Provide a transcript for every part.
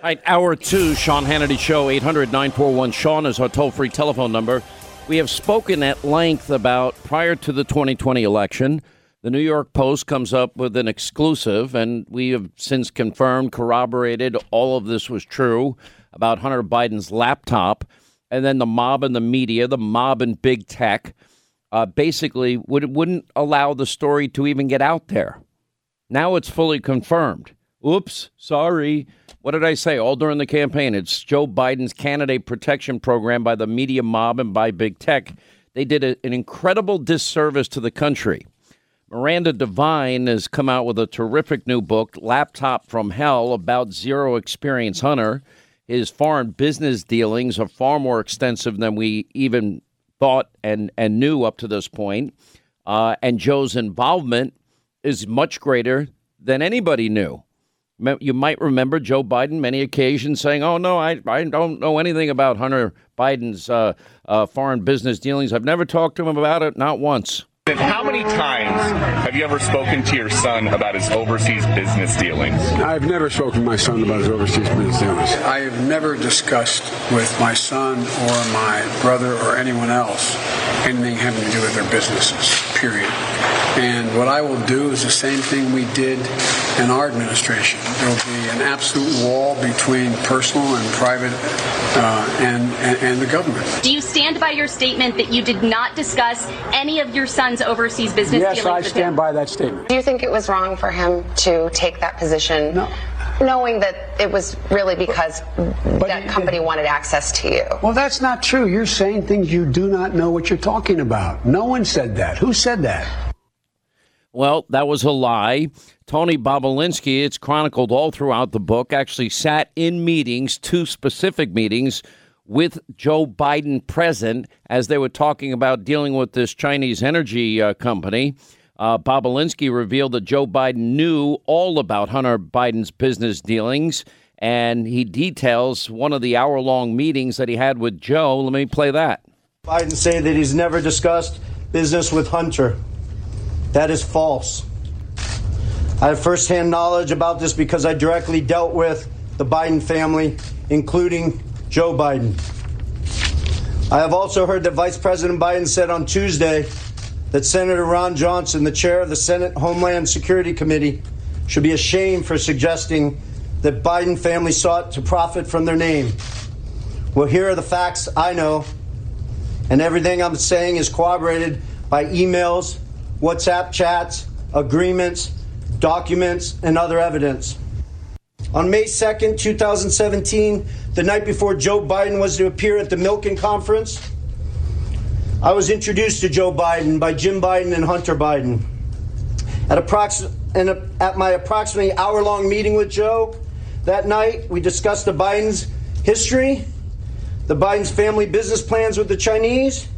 All right, hour two, Sean Hannity Show, 800 941 Sean is our toll free telephone number. We have spoken at length about prior to the 2020 election. The New York Post comes up with an exclusive, and we have since confirmed, corroborated all of this was true about Hunter Biden's laptop. And then the mob and the media, the mob and big tech, uh, basically would, wouldn't allow the story to even get out there. Now it's fully confirmed. Oops, sorry. What did I say all during the campaign? It's Joe Biden's candidate protection program by the media mob and by big tech. They did a, an incredible disservice to the country. Miranda Devine has come out with a terrific new book, Laptop from Hell, about zero experience Hunter. His foreign business dealings are far more extensive than we even thought and, and knew up to this point. Uh, and Joe's involvement is much greater than anybody knew. You might remember Joe Biden many occasions saying, "Oh no, I, I don't know anything about Hunter Biden's uh, uh, foreign business dealings. I've never talked to him about it, not once." How many times have you ever spoken to your son about his overseas business dealings? I've never spoken to my son about his overseas business dealings. I have never discussed with my son or my brother or anyone else anything having to do with their businesses, period. And what I will do is the same thing we did in our administration. There will be an absolute wall between personal and private uh, and, and, and the government. Do you stand by your statement that you did not discuss any of your son's overseas business yes, dealings? I with stand him? by that statement. Do you think it was wrong for him to take that position? No. Knowing that it was really because that company wanted access to you. Well, that's not true. You're saying things you do not know what you're talking about. No one said that. Who said that? Well, that was a lie. Tony Bobulinski, it's chronicled all throughout the book, actually sat in meetings, two specific meetings, with Joe Biden present as they were talking about dealing with this Chinese energy uh, company. Uh, Bobulinski revealed that Joe Biden knew all about Hunter Biden's business dealings, and he details one of the hour long meetings that he had with Joe. Let me play that. Biden say that he's never discussed business with Hunter. That is false. I have firsthand knowledge about this because I directly dealt with the Biden family, including Joe Biden. I have also heard that Vice President Biden said on Tuesday that Senator Ron Johnson, the chair of the Senate Homeland Security Committee, should be ashamed for suggesting that Biden family sought to profit from their name. Well, here are the facts I know, and everything I'm saying is corroborated by emails, WhatsApp chats, agreements, documents, and other evidence. On May 2nd, 2017, the night before Joe Biden was to appear at the Milken Conference, I was introduced to Joe Biden by Jim Biden and Hunter Biden. At, approx- a, at my approximately hour long meeting with Joe that night, we discussed the Biden's history, the Biden's family business plans with the Chinese,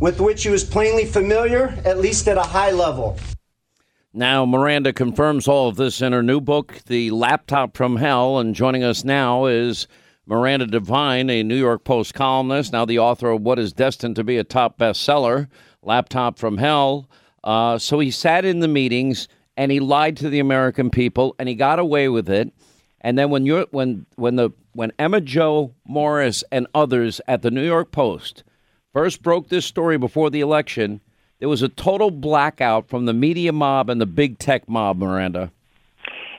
with which he was plainly familiar, at least at a high level. Now, Miranda confirms all of this in her new book, The Laptop from Hell. And joining us now is Miranda Devine, a New York Post columnist, now the author of what is destined to be a top bestseller, Laptop from Hell. Uh, so he sat in the meetings and he lied to the American people and he got away with it. And then when you're when when the when Emma-Jo Morris and others at the New York Post first broke this story before the election, there was a total blackout from the media mob and the big tech mob, Miranda.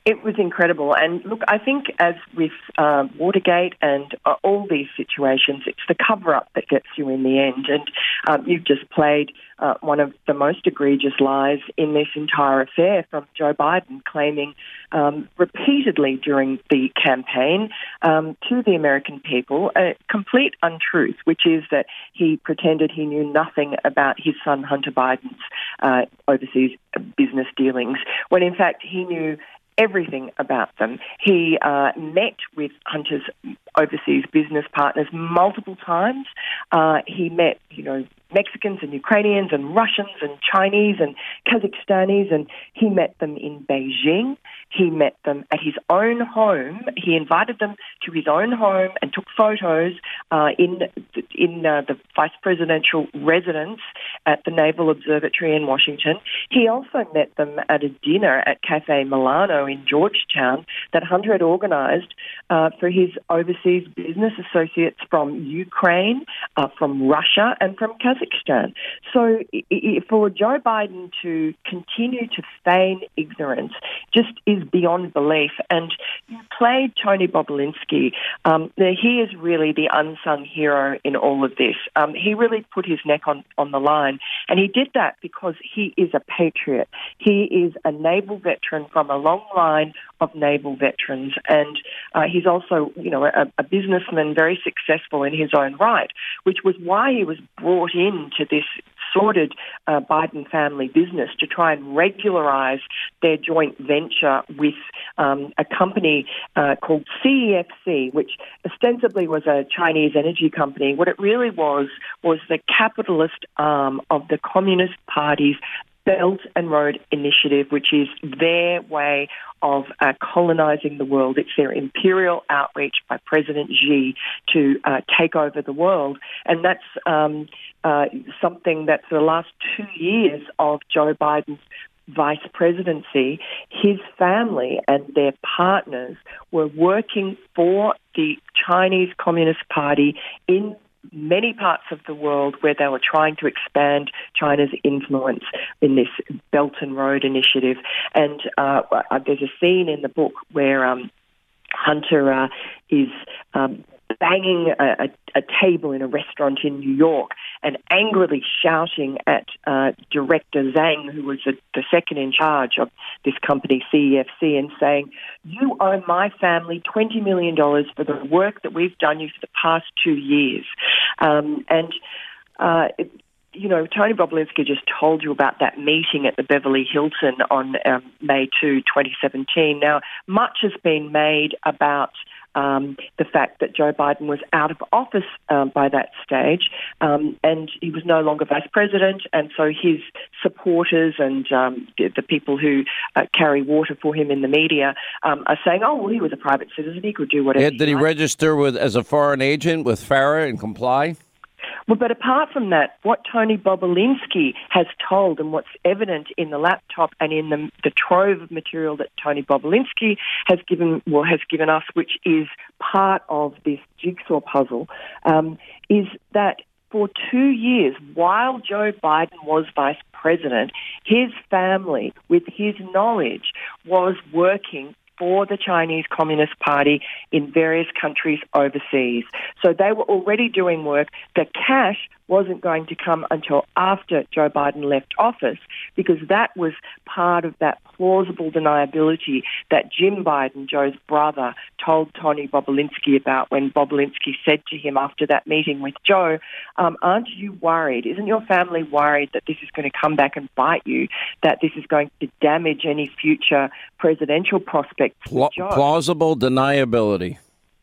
It was incredible. And look, I think as with uh, Watergate and uh, all these situations, it's the cover up that gets you in the end. And um, you've just played uh, one of the most egregious lies in this entire affair from Joe Biden, claiming um, repeatedly during the campaign um, to the American people a complete untruth, which is that he pretended he knew nothing about his son Hunter Biden's uh, overseas business dealings, when in fact he knew everything about them. He uh, met with Hunter's overseas business partners multiple times. Uh, he met, you know, Mexicans and Ukrainians and Russians and Chinese and Kazakhstanis, and he met them in Beijing. He met them at his own home. He invited them to his own home and took photos uh, in in uh, the vice presidential residence. at the Naval Observatory in Washington. He also met them at a dinner at Cafe Milano in Georgetown that Hunter had organised uh, for his overseas business associates from Ukraine, uh, from Russia, and from Kazakhstan. So for Joe Biden to continue to feign ignorance just is beyond belief. And you played Tony Bobulinski. Um, he is really the unsung hero in all of this. Um, he really put his neck on, on the line, and he did that because he is a patriot. He is a naval veteran from a long line of naval veterans, and uh, he's also, you know, a, a businessman, very successful in his own right, which was why he was brought into this sordid uh, Biden family business to try and regularize their joint venture with um, a company uh, called CEFC, which ostensibly was a Chinese energy company. What it really was was the capitalist arm of the Communist Party's Belt and Road Initiative, which is their way of uh, colonizing the world. It's their imperial outreach by President Xi to uh, take over the world. And that's um, uh, something that for the last two years of Joe Biden's vice presidency, his family and their partners were working for the Chinese Communist Party in many parts of the world where they were trying to expand China's influence in this Belt and Road initiative. And uh, there's a scene in the book where um, Hunter uh, is um, banging a, a, a, table in a restaurant in New York and angrily shouting at uh, director Zhang, who was the, the second in charge of this company, CEFC, and saying, You owe my family $20 million for the work that we've done you for the past two years. Um, and uh, it, you know, Tony Bobulinski just told you about that meeting at the Beverly Hilton on um, May 2, 2017. Now, much has been made about um, the fact that Joe Biden was out of office um, by that stage um, and he was no longer vice president, and so his supporters and um, the, the, people who uh, carry water for him in the media um, are saying, "Oh, well, he was a private citizen; he could do whatever." did he, he register with as a foreign agent with FARA and comply? But apart from that, what Tony Bobulinski has told and what's evident in the laptop and in the, the trove of material that Tony Bobulinski has given, well, has given us, which is part of this jigsaw puzzle, um, is that for two years, while Joe Biden was vice president, his family, with his knowledge, was working for the Chinese Communist Party in various countries overseas. So they were already doing work. The cash wasn't going to come until after Joe Biden left office because that was part of that plausible deniability that Jim Biden, Joe's brother, told Tony Bobulinski about when Bobulinski said to him after that meeting with Joe, um, Aren't you worried? Isn't your family worried that this is going to come back and bite you, that this is going to damage any future presidential prospects? Pla- plausible deniability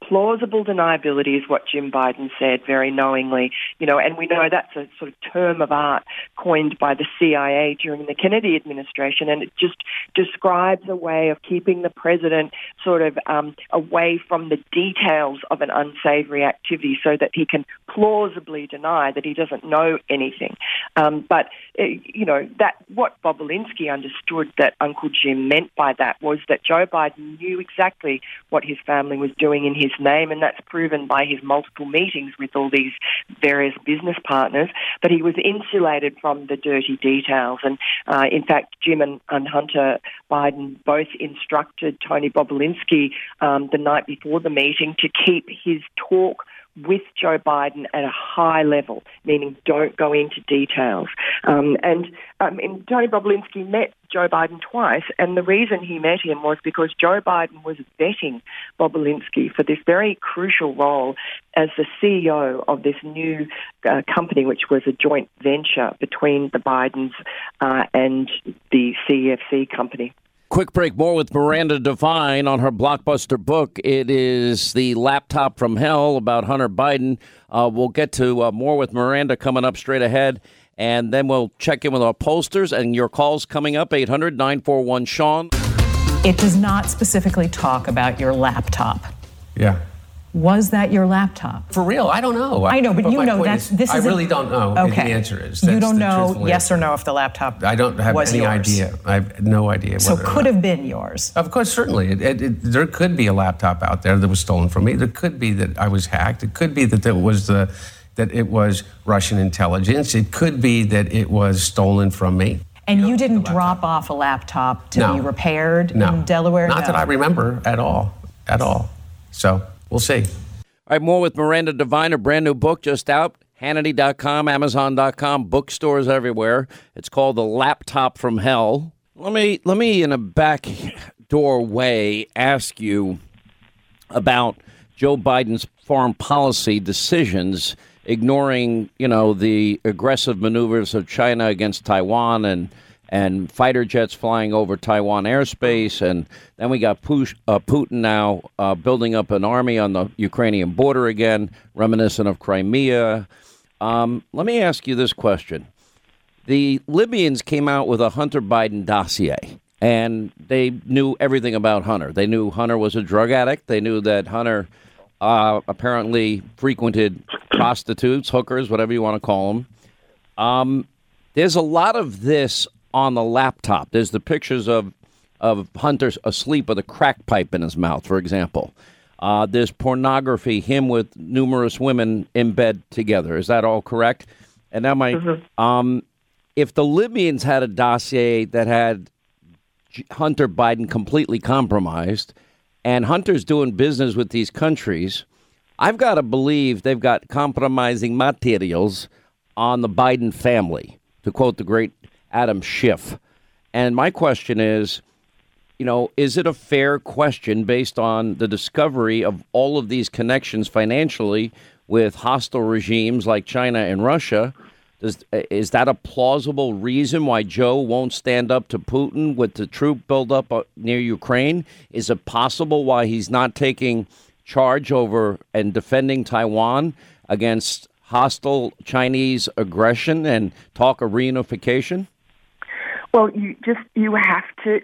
plausible deniability is what Jim Biden said very knowingly, you know, and we know that's a sort of term of art coined by the CIA during the Kennedy administration, and it just describes a way of keeping the president sort of um, away from the details of an unsavory activity so that he can plausibly deny that he doesn't know anything. Um, but, uh, you know, that what Bobulinski understood that Uncle Jim meant by that was that Joe Biden knew exactly what his family was doing in his name, and that's proven by his multiple meetings with all these various business partners. But he was insulated from the dirty details. And uh, in fact, Jim and, and, Hunter Biden both instructed Tony Bobulinski um, the night before the meeting to keep his talk with Joe Biden at a high level, meaning don't go into details. Um, and, um, and Tony Bobulinski met Joe Biden twice, and the reason he met him was because Joe Biden was vetting Bobulinski for this very crucial role as the CEO of this new uh, company, which was a joint venture between the Bidens uh, and the CEFC company. Quick break. More with Miranda Devine on her blockbuster book. It is the laptop from hell about Hunter Biden. Uh, we'll get to uh, more with Miranda coming up straight ahead. And then we'll check in with our posters and your calls coming up 800 941 Sean. It does not specifically talk about your laptop. Yeah. Was that your laptop? For real, I don't know. I know, but, you know that's is, this I really don't know. Okay. The answer is you don't know yes answer. or no if the laptop. I don't have was any yours. idea. I have no idea. So could have been yours. Of course, certainly. It, it, it, there could be a laptop out there that was stolen from me. There could be that I was hacked. It could be that it was the that it was Russian intelligence. It could be that it was stolen from me. And you didn't drop off a laptop to No. be repaired No, in Delaware. Not No. that I remember at all, at all. So we'll see. All right, more with Miranda Devine, a brand new book just out. Hannity.com, Amazon.com, bookstores everywhere. It's called The Laptop from Hell. Let me, let me in a back doorway ask you about Joe Biden's foreign policy decisions, ignoring, you know, the aggressive maneuvers of China against Taiwan and and fighter jets flying over Taiwan airspace, and then we got Push, uh, Putin now uh, building up an army on the Ukrainian border again, reminiscent of Crimea. Um, let me ask you this question: The Libyans came out with a Hunter Biden dossier, and they knew everything about Hunter. They knew Hunter was a drug addict. They knew that Hunter uh, apparently frequented prostitutes, hookers, whatever you want to call them. Um, there's a lot of this on the laptop. There's the pictures of of Hunter asleep with a crack pipe in his mouth, for example. Uh, there's pornography, him with numerous women in bed together. Is that all correct? And now my, um, if the Libyans had a dossier that had Hunter Biden completely compromised, and Hunter's doing business with these countries, I've got to believe they've got compromising materials on the Biden family, to quote the great Adam Schiff. And my question is, you know, is it a fair question based on the discovery of all of these connections financially with hostile regimes like China and Russia? Does, is that a plausible reason why Joe won't stand up to Putin with the troop buildup uh, near Ukraine? Is it possible why he's not taking charge over and defending Taiwan against hostile Chinese aggression and talk of reunification? Well, you just you have to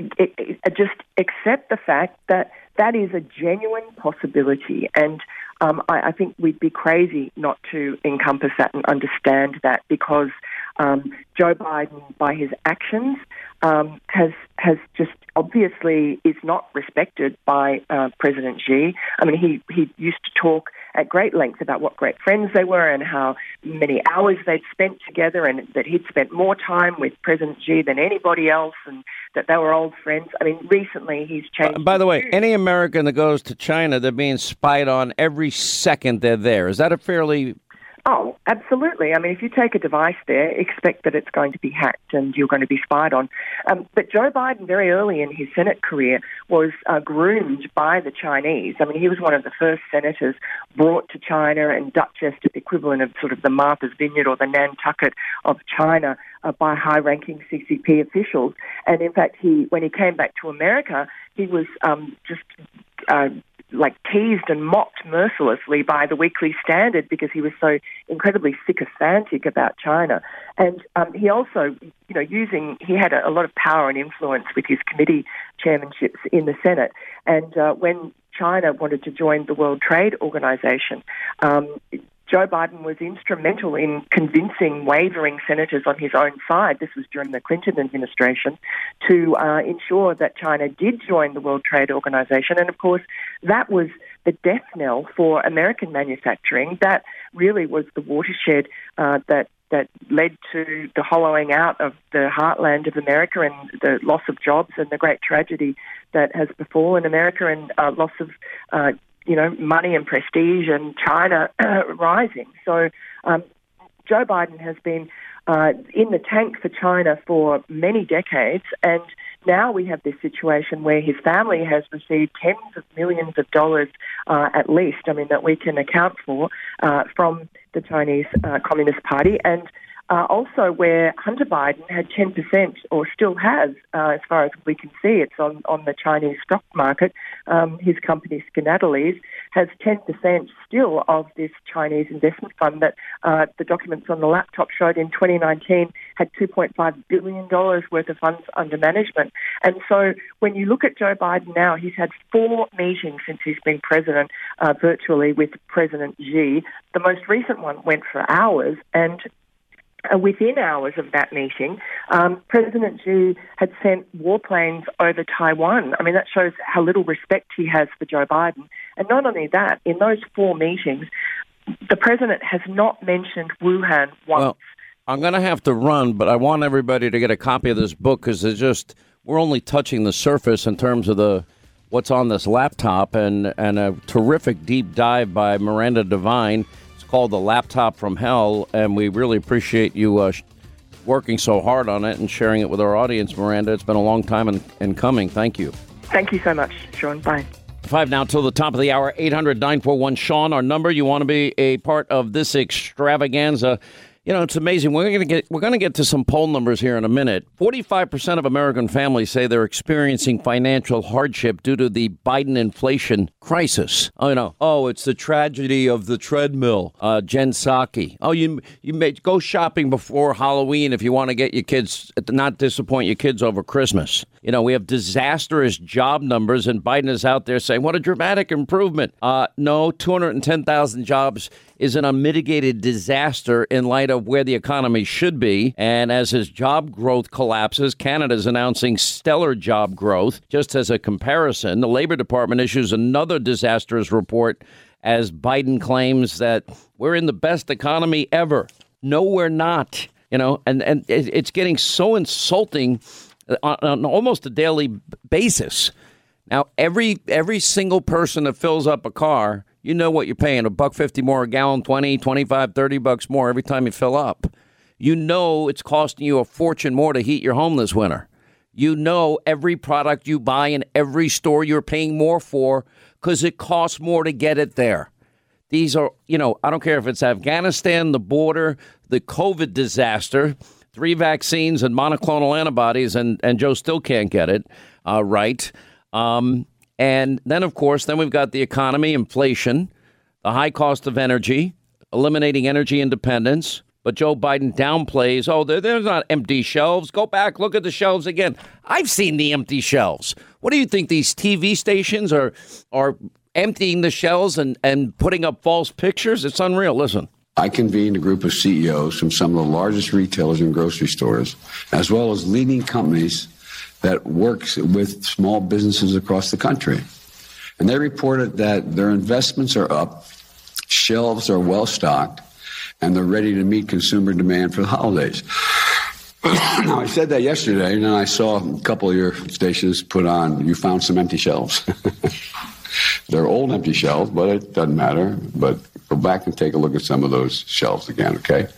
uh, just accept the fact that that is a genuine possibility, and um, I, I think we'd be crazy not to encompass that and understand that because um, Joe Biden, by his actions, um, has has just obviously is not respected by uh, President Xi. I mean, he he used to talk at great length about what great friends they were and how many hours they'd spent together, and that he'd spent more time with President Xi than anybody else, and that they were old friends. I mean, recently he's changed. Uh, By the way, any American that goes to China, they're being spied on every second they're there. Is that a fairly Oh, absolutely. I mean, if you take a device there, expect that it's going to be hacked and you're going to be spied on. Um, but Joe Biden, very early in his Senate career, was uh, groomed by the Chinese. I mean, he was one of the first senators brought to China and Duchess, the equivalent of sort of the Martha's Vineyard or the Nantucket of China, uh, by high-ranking CCP officials. And in fact, he when he came back to America, he was um, just. Uh, like teased and mocked mercilessly by the Weekly Standard because he was so incredibly sycophantic about China. And um, he also, you know, using he had a, a lot of power and influence with his committee chairmanships in the Senate. And uh, when China wanted to join the World Trade Organization, um, Joe Biden was instrumental in convincing wavering senators on his own side, this was during the Clinton administration, to uh, ensure that China did join the World Trade Organization. And of course, that was the death knell for American manufacturing. That really was the watershed uh, that that led to the hollowing out of the heartland of America and the loss of jobs and the great tragedy that has befallen America and uh, loss of uh, you know, money and prestige and China rising. So um, Joe Biden has been uh, in the tank for China for many decades, and now we have this situation where his family has received tens of millions of dollars uh, at least, I mean, that we can account for uh, from the Chinese uh, Communist Party. And uh, also, where Hunter Biden had 10%, or still has, uh, as far as we can see, it's on, on the Chinese stock market. Um, his company, Skaneateles, has 10% still of this Chinese investment fund that uh, the documents on the laptop showed in 2019 had $2.5 billion worth of funds under management. And so when you look at Joe Biden now, he's had four meetings since he's been president uh, virtually with President Xi. The most recent one went for hours, and within hours of that meeting, um, President Xi had sent warplanes over Taiwan. I mean, that shows how little respect he has for Joe Biden. And not only that, in those four meetings, the president has not mentioned Wuhan once. Well, I'm going to have to run, but I want everybody to get a copy of this book because it's just we're only touching the surface in terms of the what's on this laptop and and a terrific deep dive by Miranda Devine called The Laptop from Hell, and we really appreciate you uh, working so hard on it and sharing it with our audience, Miranda. It's been a long time in, in coming. Thank you. Thank you so much, Sean. Bye. Five now till the top of the hour, 800 941 Sean, our number. You want to be a part of this extravaganza. You know, it's amazing. We're going to get we're going to get to some poll numbers here in a minute. 45% of American families say they're experiencing financial hardship due to the Biden inflation crisis. Oh, you know, oh, it's the tragedy of the treadmill. Uh, Jen Psaki. Oh, you you may go shopping before Halloween if you want to get your kids not disappoint your kids over Christmas. You know, we have disastrous job numbers, and Biden is out there saying, "What a dramatic improvement." Uh, no, 210,000 jobs is an unmitigated disaster in light of where the economy should be. And as his job growth collapses, Canada's announcing stellar job growth. Just as a comparison, the Labor Department issues another disastrous report as Biden claims that we're in the best economy ever. No, we're not. You know, and, and it's getting so insulting on, on almost a daily basis. Now, every every single person that fills up a car you know what you're paying a buck 50 more a gallon 20 25 30 bucks more every time you fill up. You know it's costing you a fortune more to heat your home this winter. You know every product you buy in every store you're paying more for because it costs more to get it there. These are you know i don't care if it's afghanistan the border the covid disaster three vaccines and monoclonal antibodies and, and joe still can't get it uh, right. Um, and then, of course, then we've got the economy, inflation, the high cost of energy, eliminating energy independence. But Joe Biden downplays, oh, there's not empty shelves. Go back, look at the shelves again. I've seen the empty shelves. What do you think these TV stations are are emptying the shelves and, and putting up false pictures? It's unreal. Listen. I convened a group of CEOs from some of the largest retailers and grocery stores, as well as leading companies that works with small businesses across the country. And they reported that their investments are up, shelves are well stocked, and they're ready to meet consumer demand for the holidays. now, I said that yesterday, and then I saw a couple of your stations put on, you found some empty shelves. They're old empty shelves, but it doesn't matter. But go back and take a look at some of those shelves again, okay?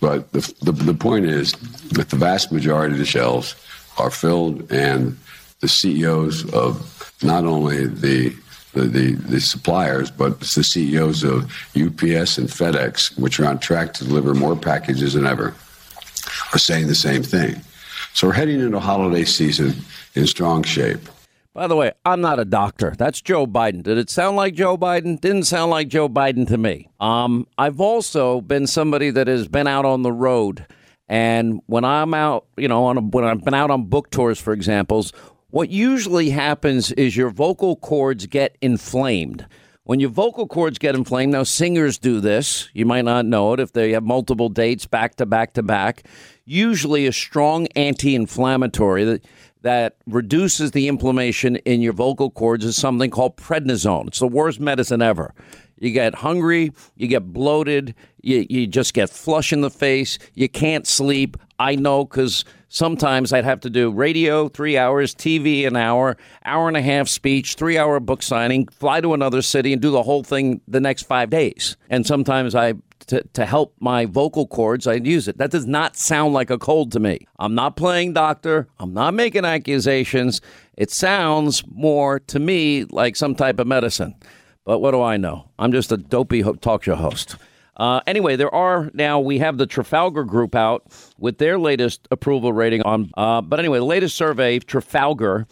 But the, the, the point is that the vast majority of the shelves are filled, and the CEOs of not only the the, the, the, suppliers, but the CEOs of UPS and FedEx, which are on track to deliver more packages than ever, are saying the same thing. So we're heading into holiday season in strong shape. By the way, I'm not a doctor. That's Joe Biden. Did it sound like Joe Biden? Didn't sound like Joe Biden to me. Um, I've also been somebody that has been out on the road and when I'm out, you know, on a, when I've been out on book tours, for examples, what usually happens is your vocal cords get inflamed. When your vocal cords get inflamed, now singers do this. You might not know it if they have multiple dates back to back to back. Usually, a strong anti-inflammatory that that reduces the inflammation in your vocal cords is something called prednisone. It's the worst medicine ever. You get hungry, you get bloated, you, you just get flush in the face, you can't sleep. I know because sometimes I'd have to do radio three hours, TV an hour, hour and a half speech, three hour book signing, fly to another city and do the whole thing the next five days. And sometimes I to, to help my vocal cords, I'd use it. That does not sound like a cold to me. I'm not playing doctor. I'm not making accusations. It sounds more to me like some type of medicine. But what do I know? I'm just a dopey talk show host. Uh, anyway, there are now, we have the Trafalgar Group out with their latest approval rating on. Uh, but anyway, the latest survey, Trafalgar,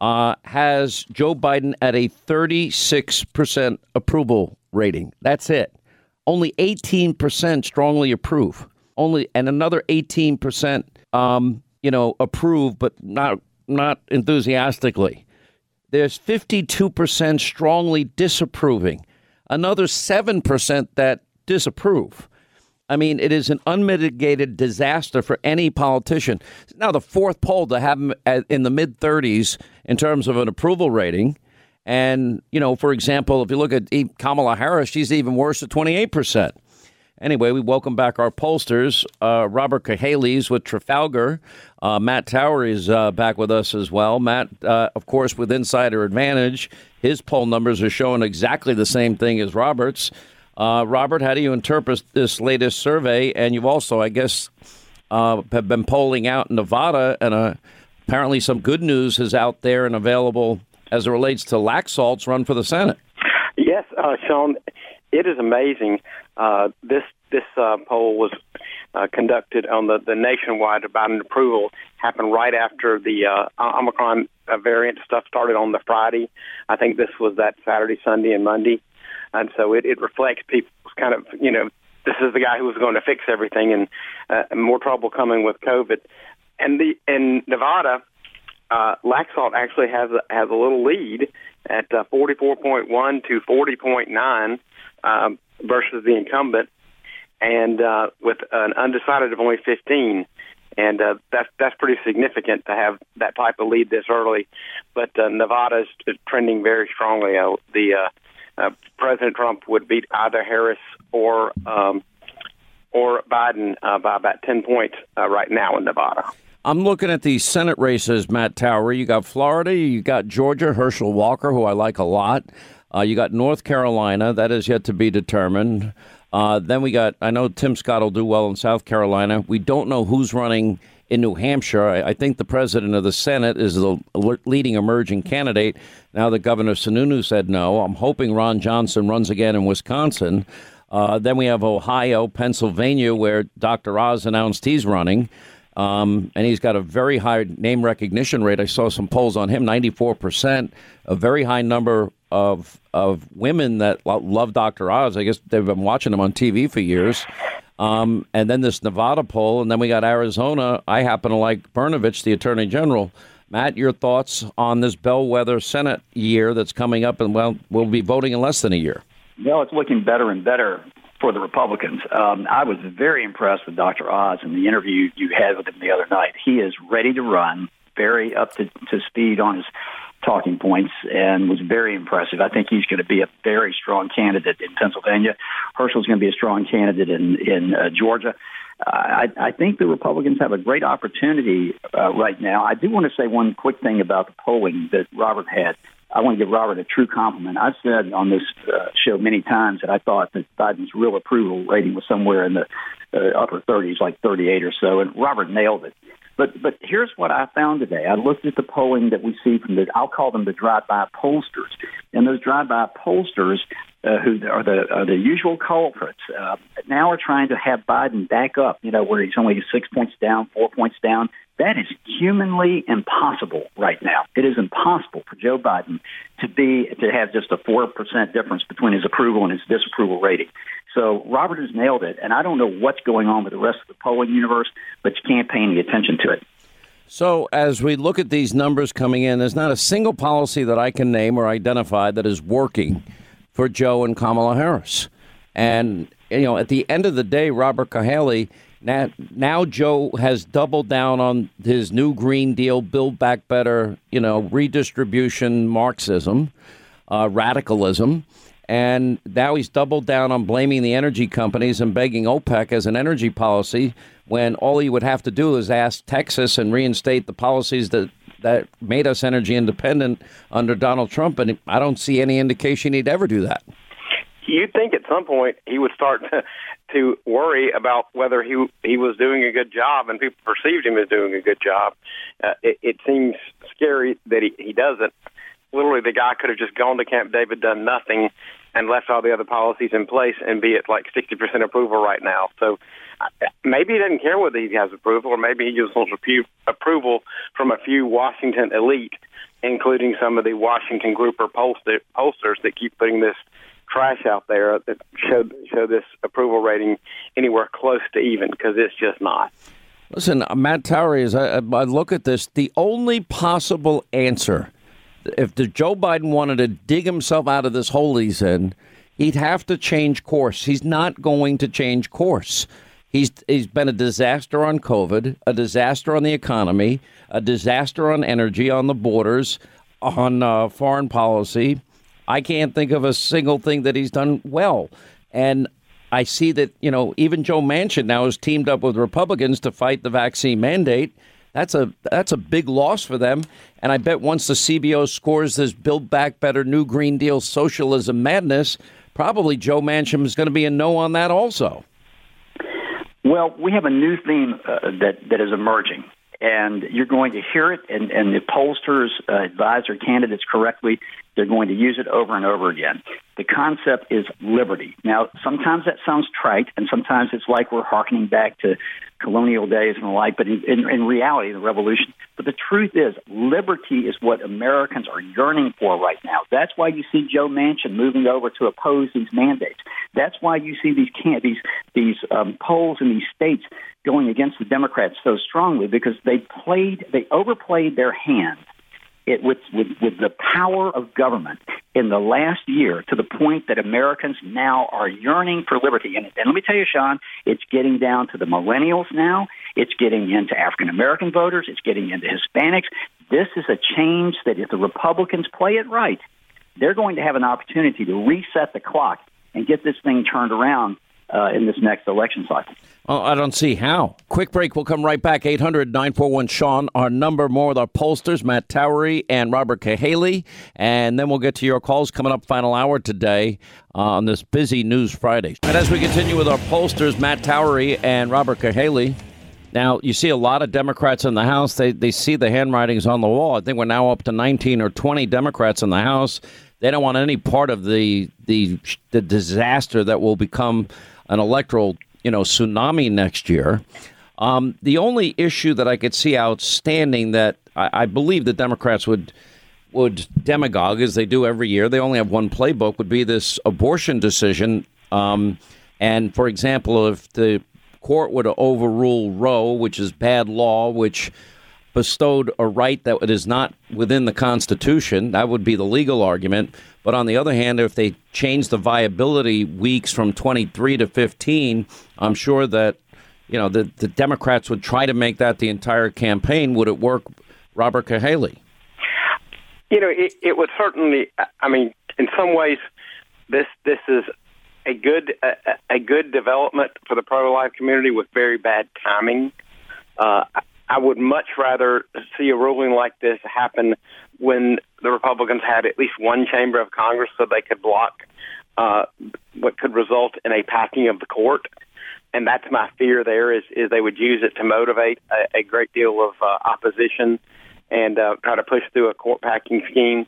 uh, has Joe Biden at a 36% approval rating. That's it. Only 18% strongly approve. only and another 18%, um, you know, approve, but not not enthusiastically. There's 52% strongly disapproving, another 7% that disapprove. I mean, it is an unmitigated disaster for any politician. Now, the fourth poll to have him in the mid 30s in terms of an approval rating. And, you know, for example, if you look at Kamala Harris, she's even worse at 28%. Anyway, we welcome back our pollsters. Uh, Robert Cahaly's with Trafalgar. Uh, Matt Towery is uh, back with us as well. Matt, uh, of course, with Insider Advantage, his poll numbers are showing exactly the same thing as Robert's. Uh, Robert, how do you interpret this latest survey? And you've also, I guess, uh, have been polling out in Nevada, and apparently some good news is out there and available as it relates to Laxalt's run for the Senate. Yes, Sean, it is amazing uh, this this uh, poll was uh, conducted on the, the nationwide Biden approval happened right after the uh, Omicron uh, variant stuff started on the Friday. I think this was that Saturday, Sunday, and Monday, and so it, it reflects people's kind of you know this is the guy who was going to fix everything, and uh, more trouble coming with COVID. And the in Nevada, uh, Laxalt actually has a, has a little lead at uh, 44.1 to 40.9. Um, versus the incumbent, and uh, with an undecided of only 15. And uh, that's that's pretty significant to have that type of lead this early. But uh, Nevada is trending very strongly. Uh, the uh, uh, President Trump would beat either Harris or um, or Biden uh, by about 10 points uh, right now in Nevada. I'm looking at the Senate races, Matt Towery. You got Florida, you got Georgia, Herschel Walker, who I like a lot. Uh, you got North Carolina, that is yet to be determined. Uh, then we got, I know Tim Scott will do well in South Carolina. We don't know who's running in New Hampshire. I, I think the president of the Senate is the leading emerging candidate. Now that Governor Sununu said no, I'm hoping Ron Johnson runs again in Wisconsin. Uh, then we have Ohio, Pennsylvania, where Dr. Oz announced he's running. Um, and he's got a very high name recognition rate. I saw some polls on him, 94%, a very high number of of women that love Dr. Oz. I guess they've been watching him on TV for years. Um, and then this Nevada poll, and then we got Arizona. I happen to like Brnovich, the Attorney General. Matt, your thoughts on this bellwether Senate year that's coming up, and well, we'll be voting in less than a year. Well, it's looking better and better for the Republicans. Um, I was very impressed with Dr. Oz in the interview you had with him the other night. He is ready to run, very up to, to speed on his talking points and was very impressive. I think he's going to be a very strong candidate in Pennsylvania. Herschel's going to be a strong candidate in in uh, Georgia. I, I think the Republicans have a great opportunity uh, right now. I do want to say one quick thing about the polling that Robert had. I want to give Robert a true compliment. I've said on this uh, show many times that I thought that Biden's real approval rating was somewhere in the uh, upper 30s, like 38 or so, and Robert nailed it. But but here's what I found today. I looked at the polling that we see from the I'll call them the drive-by pollsters, and those drive-by pollsters uh, who are the are the usual culprits uh, now are trying to have Biden back up. You know where he's only six points down, four points down. That is humanly impossible right now. It is impossible for Joe Biden to be to have just a four percent difference between his approval and his disapproval rating. So Robert has nailed it, and I don't know what's going on with the rest of the polling universe, but you can't pay any attention to it. So, as we look at these numbers coming in, there's not a single policy that I can name or identify that is working for Joe and Kamala Harris. And, you know, at the end of the day, Robert Cahaly, now, now Joe has doubled down on his new Green Deal, Build Back Better, you know, redistribution, Marxism, uh, radicalism. And now he's doubled down on blaming the energy companies and begging OPEC as an energy policy when all he would have to do is ask Texas and reinstate the policies that, that made us energy independent under Donald Trump. And I don't see any indication he'd ever do that. You'd think at some point he would start to, to worry about whether he he was doing a good job and people perceived him as doing a good job. Uh, it, it seems scary that he, he doesn't literally the guy could have just gone to Camp David, done nothing, and left all the other policies in place and be at like 60% approval right now. So maybe he doesn't care whether he has approval, or maybe he just wants approval from a few Washington elite, including some of the Washington grouper pollsters that keep putting this trash out there that show show this approval rating anywhere close to even because it's just not. Listen, uh, Matt Towery, as I, I look at this, the only possible answer, if the Joe Biden wanted to dig himself out of this hole he's in, he'd have to change course. He's not going to change course. He's he's been a disaster on COVID, a disaster on the economy, a disaster on energy, on the borders, on uh, foreign policy. I can't think of a single thing that he's done well. And I see that, you know, even Joe Manchin now has teamed up with Republicans to fight the vaccine mandate. That's a that's a big loss for them. And I bet once the CBO scores this Build Back Better New Green Deal socialism madness, probably Joe Manchin is going to be a no on that also. Well, we have a new theme uh, that that is emerging, and you're going to hear it, and, and the pollsters uh, advise their candidates correctly. They're going to use it over and over again. The concept is liberty. Now, sometimes that sounds trite, and sometimes it's like we're harkening back to colonial days and the like, but in, in, in reality, the revolution. But the truth is, liberty is what Americans are yearning for right now. That's why you see Joe Manchin moving over to oppose these mandates. That's why you see these these these um, polls in these states going against the Democrats so strongly because they played they overplayed their hand it, with, with, with the power of government in the last year to the point that Americans now are yearning for liberty. And, and let me tell you, Sean, it's getting down to the millennials now. It's getting into African American voters. It's getting into Hispanics. This is a change that if the Republicans play it right, they're going to have an opportunity to reset the clock and get this thing turned around uh, in this next election cycle. Oh, I don't see how. Quick break. We'll come right back. 800 941 Sean. Our number more with our pollsters, Matt Towery and Robert Cahaly. And then we'll get to your calls coming up final hour today uh, on this busy News Friday. And as we continue with our pollsters, Matt Towery and Robert Cahaly. Now, you see a lot of Democrats in the House. They, they see the handwritings on the wall. I think we're now up to 19 or 20 Democrats in the House. They don't want any part of the the, the disaster that will become an electoral you know tsunami next year. Um, the only issue that I could see outstanding that I, I believe the Democrats would would demagogue as they do every year. They only have one playbook. Would be this abortion decision. Um, and for example, if the court were to overrule Roe, which is bad law, which bestowed a right that is not within the Constitution, that would be the legal argument. But on the other hand, if they change the viability weeks from 23 to 15, I'm sure that you know the, the Democrats would try to make that the entire campaign. Would it work, Robert Cahaly? You know, it, it would certainly. I mean, in some ways, this this is a good a, a good development for the pro-life community with very bad timing. Uh, I would much rather see a ruling like this happen when the Republicans had at least one chamber of Congress so they could block uh, what could result in a packing of the court. And that's my fear. There is is they would use it to motivate a, a great deal of uh, opposition and uh, try to push through a court packing scheme.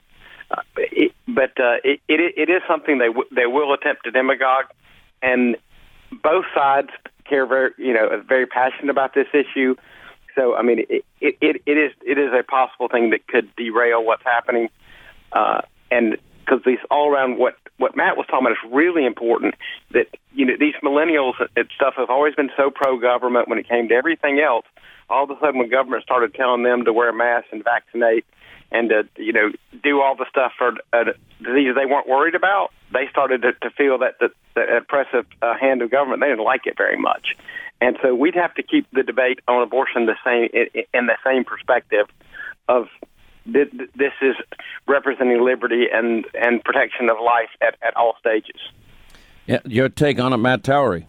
Uh, it, but uh, it, it it is something they w- they will attempt to demagogue, and both sides care very you know very passionate about this issue. So I mean, it it, it, is it is a possible thing that could derail what's happening, uh, and because these all around what what Matt was talking about is really important. That you know these millennials and stuff have always been so pro government when it came to everything else. All of a sudden, when government started telling them to wear masks and vaccinate and to you know do all the stuff for uh, diseases they weren't worried about, they started to, to feel that the, the oppressive uh, hand of government. They didn't like it very much, and so we'd have to keep the debate on abortion the same in the same perspective of this is representing liberty and, and protection of life at, at all stages. Yeah, your take on it, Matt Towery.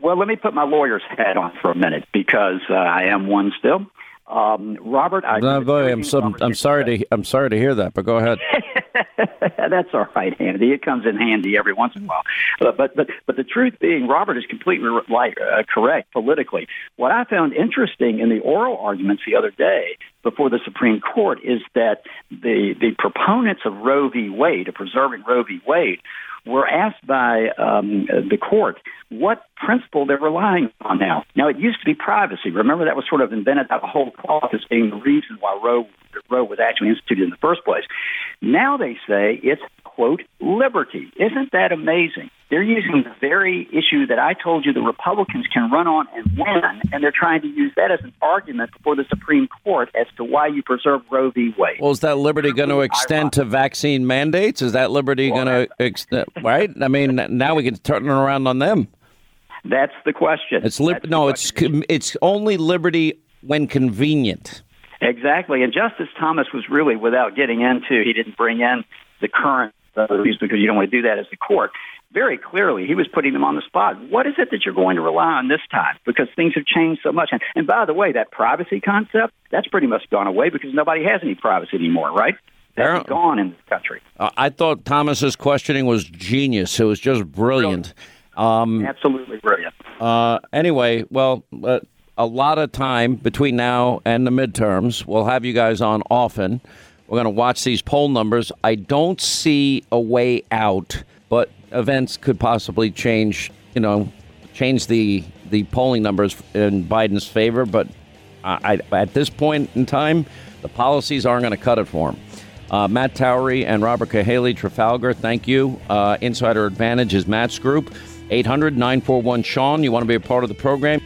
Well, let me put my lawyer's hat on for a minute because uh, I am one still. Um, Robert, I no, boy, I'm so, I'm sorry to I'm sorry to hear that, but go ahead. That's all right, Andy. It comes in handy every once in a while. But but but, the truth being, Robert is completely right, uh, correct politically. What I found interesting in the oral arguments the other day before the Supreme Court is that the the proponents of Roe v. Wade, of preserving Roe v. Wade, were asked by um, the court what principle they're relying on now. Now, it used to be privacy. Remember, that was sort of invented out of whole cloth as being the reason why Roe, Roe was actually instituted in the first place. Now they say it's, quote, liberty. Isn't that amazing? They're using the very issue that I told you the Republicans can run on and win, and they're trying to use that as an argument before the Supreme Court as to why you preserve Roe v. Wade. Well, is that liberty going to extend to vaccine mandates? Is that liberty going to extend? Right? I mean, now we can turn it around on them. That's the question. It's li- no, it's it's only liberty when convenient. Exactly, and Justice Thomas was really, without getting into, he didn't bring in the current authorities because you don't want to do that as the court. Very clearly, he was putting them on the spot. What is it that you're going to rely on this time? Because things have changed so much. And, and by the way, that privacy concept, that's pretty much gone away because nobody has any privacy anymore, right? That's gone in this country. Uh, I thought Thomas's questioning was genius. It was just brilliant. Um, Absolutely brilliant. Uh, anyway, well, uh, a lot of time between now and the midterms. We'll have you guys on often. We're going to watch these poll numbers. I don't see a way out, but events could possibly change. You know, change the the polling numbers in Biden's favor. But I, I, at this point in time, the policies aren't going to cut it for him. Uh, Matt Towery and Robert Cahaly, Trafalgar, thank you. Uh, Insider Advantage is Matt's group. 800 941 Sean. You want to be a part of the program?